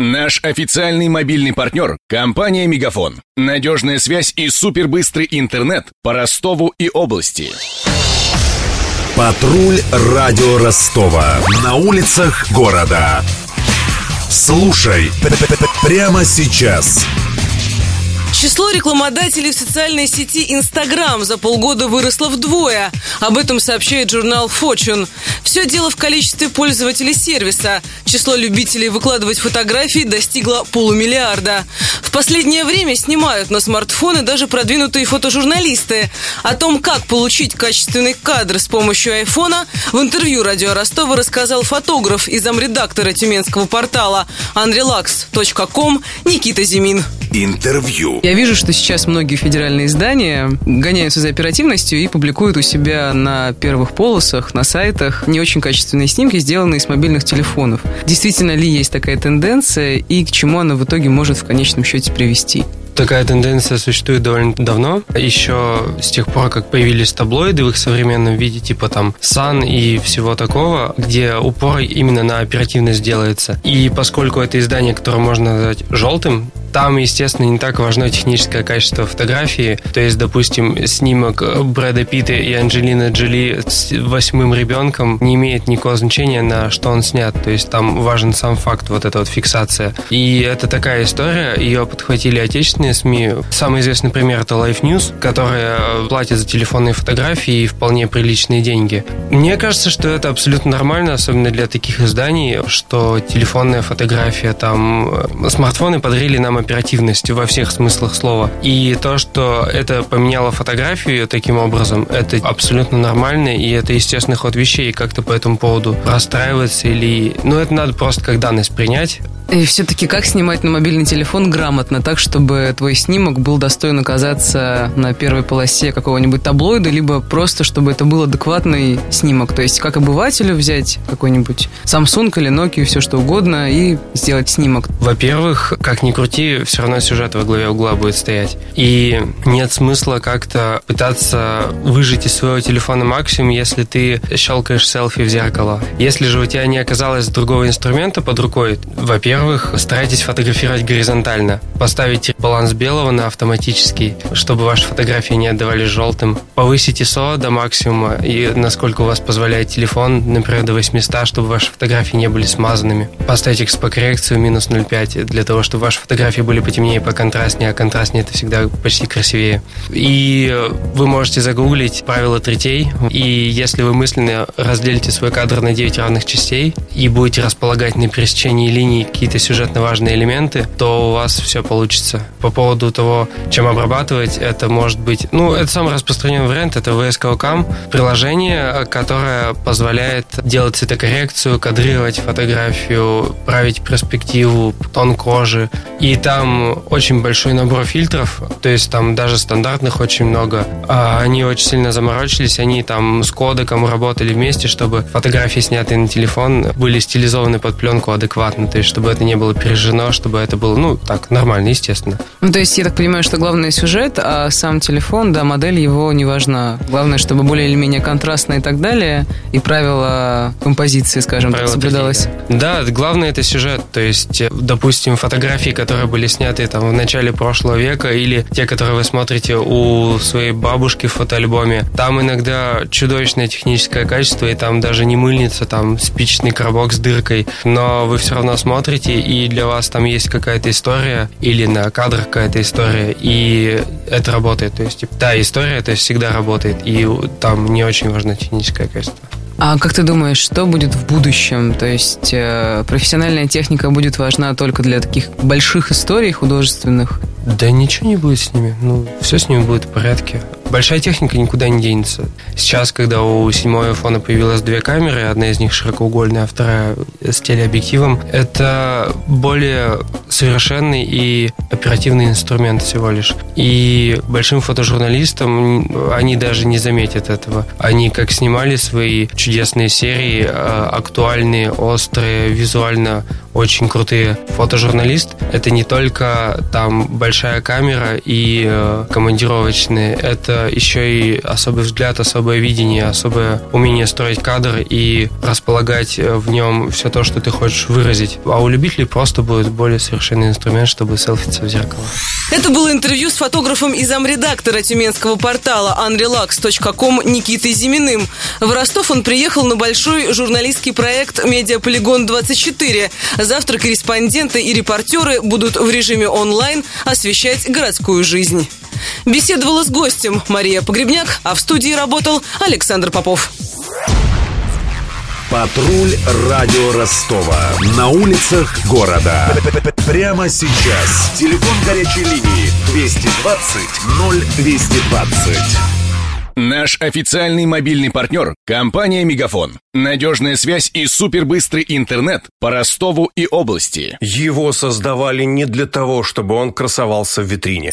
Наш официальный мобильный партнер – компания «Мегафон». Надежная связь и супербыстрый интернет по Ростову и области. Патруль радио Ростова. На улицах города. Слушай прямо сейчас. Число рекламодателей в социальной сети Instagram за полгода выросло вдвое. Об этом сообщает журнал Fortune. Все дело в количестве пользователей сервиса. Число любителей выкладывать фотографии достигло полумиллиарда. В последнее время снимают на смартфоны даже продвинутые фотожурналисты. О том, как получить качественный кадр с помощью айфона, в интервью радио Ростова рассказал фотограф и замредактора тюменского портала andrelax.com Никита Зимин. Интервью. Я вижу, что сейчас многие федеральные издания гоняются за оперативностью и публикуют у себя на первых полосах, на сайтах не очень качественные снимки, сделанные с мобильных телефонов. Действительно ли есть такая тенденция и к чему она в итоге может в конечном счете привести? Такая тенденция существует довольно давно, еще с тех пор, как появились таблоиды в их современном виде, типа там Sun и всего такого, где упор именно на оперативность делается. И поскольку это издание, которое можно назвать желтым, там, естественно, не так важно техническое качество фотографии. То есть, допустим, снимок Брэда Питта и Анджелины Джоли с восьмым ребенком не имеет никакого значения, на что он снят. То есть, там важен сам факт, вот эта вот фиксация. И это такая история, ее подхватили отечественные СМИ. Самый известный пример это Life News, которая платит за телефонные фотографии и вполне приличные деньги. Мне кажется, что это абсолютно нормально, особенно для таких изданий, что телефонная фотография, там, смартфоны подарили нам оперативностью во всех смыслах слова. И то, что это поменяло фотографию таким образом, это абсолютно нормально, и это естественный ход вещей. Как-то по этому поводу расстраиваться или... Ну, это надо просто как данность принять. И все-таки как снимать на мобильный телефон грамотно, так, чтобы твой снимок был достоин оказаться на первой полосе какого-нибудь таблоида, либо просто, чтобы это был адекватный снимок. То есть, как обывателю взять какой-нибудь Samsung или Nokia, все что угодно, и сделать снимок. Во-первых, как ни крути, все равно сюжет во главе угла будет стоять. И нет смысла как-то пытаться выжить из своего телефона максимум, если ты щелкаешь селфи в зеркало. Если же у тебя не оказалось другого инструмента под рукой, во-первых, во-первых, старайтесь фотографировать горизонтально. Поставить баланс белого на автоматический, чтобы ваши фотографии не отдавали желтым. Повысить ISO до максимума и насколько у вас позволяет телефон, например, до 800, чтобы ваши фотографии не были смазанными. Поставить экспокоррекцию минус 0,5 для того, чтобы ваши фотографии были потемнее, по контрастнее, а контрастнее это всегда почти красивее. И вы можете загуглить правила третей, и если вы мысленно разделите свой кадр на 9 равных частей и будете располагать на пересечении линий какие-то сюжетно важные элементы, то у вас все получится. По поводу того, чем обрабатывать, это может быть... Ну, это самый распространенный вариант, это VS Cam, приложение, которое позволяет делать цветокоррекцию, кадрировать фотографию, править перспективу, тон кожи. И там очень большой набор фильтров, то есть там даже стандартных очень много. А они очень сильно заморочились, они там с кодеком работали вместе, чтобы фотографии, снятые на телефон, были стилизованы под пленку адекватно, то есть чтобы это не было пережено, чтобы это было, ну, так, нормально, естественно. Ну, то есть, я так понимаю, что главный сюжет, а сам телефон, да, модель его не важна. Главное, чтобы более или менее контрастно и так далее, и правила композиции, скажем правила так, соблюдалось. Такие, да. да, главное это сюжет, то есть, допустим, фотографии, которые были сняты там в начале прошлого века, или те, которые вы смотрите у своей бабушки в фотоальбоме, там иногда чудовищное техническое качество, и там даже не мыльница, там спичный коробок с дыркой, но вы все равно смотрите смотрите, и для вас там есть какая-то история, или на кадрах какая-то история, и это работает. То есть, типа, та история, то есть всегда работает, и там не очень важно техническое качество. А как ты думаешь, что будет в будущем? То есть э, профессиональная техника будет важна только для таких больших историй художественных? Да ничего не будет с ними. Ну, все с ними будет в порядке большая техника никуда не денется. Сейчас, когда у седьмого айфона появилось две камеры, одна из них широкоугольная, а вторая с телеобъективом, это более совершенный и оперативный инструмент всего лишь. И большим фотожурналистам они даже не заметят этого. Они как снимали свои чудесные серии, а, актуальные, острые, визуально очень крутые. Фотожурналист — это не только там большая камера и э, командировочные, это еще и особый взгляд, особое видение, особое умение строить кадр и располагать в нем все то, что ты хочешь выразить. А у любителей просто будет более совершенный инструмент, чтобы селфиться в зеркало. Это было интервью с фотографом и замредактора тюменского портала unrelax.com Никитой Зиминым. В Ростов он приехал на большой журналистский проект «Медиаполигон-24». Завтра корреспонденты и репортеры будут в режиме онлайн освещать городскую жизнь. Беседовала с гостем Мария Погребняк, а в студии работал Александр Попов. Патруль радио Ростова. На улицах города. Прямо сейчас. Телефон горячей линии 220 0220. Наш официальный мобильный партнер – компания «Мегафон». Надежная связь и супербыстрый интернет по Ростову и области. Его создавали не для того, чтобы он красовался в витрине.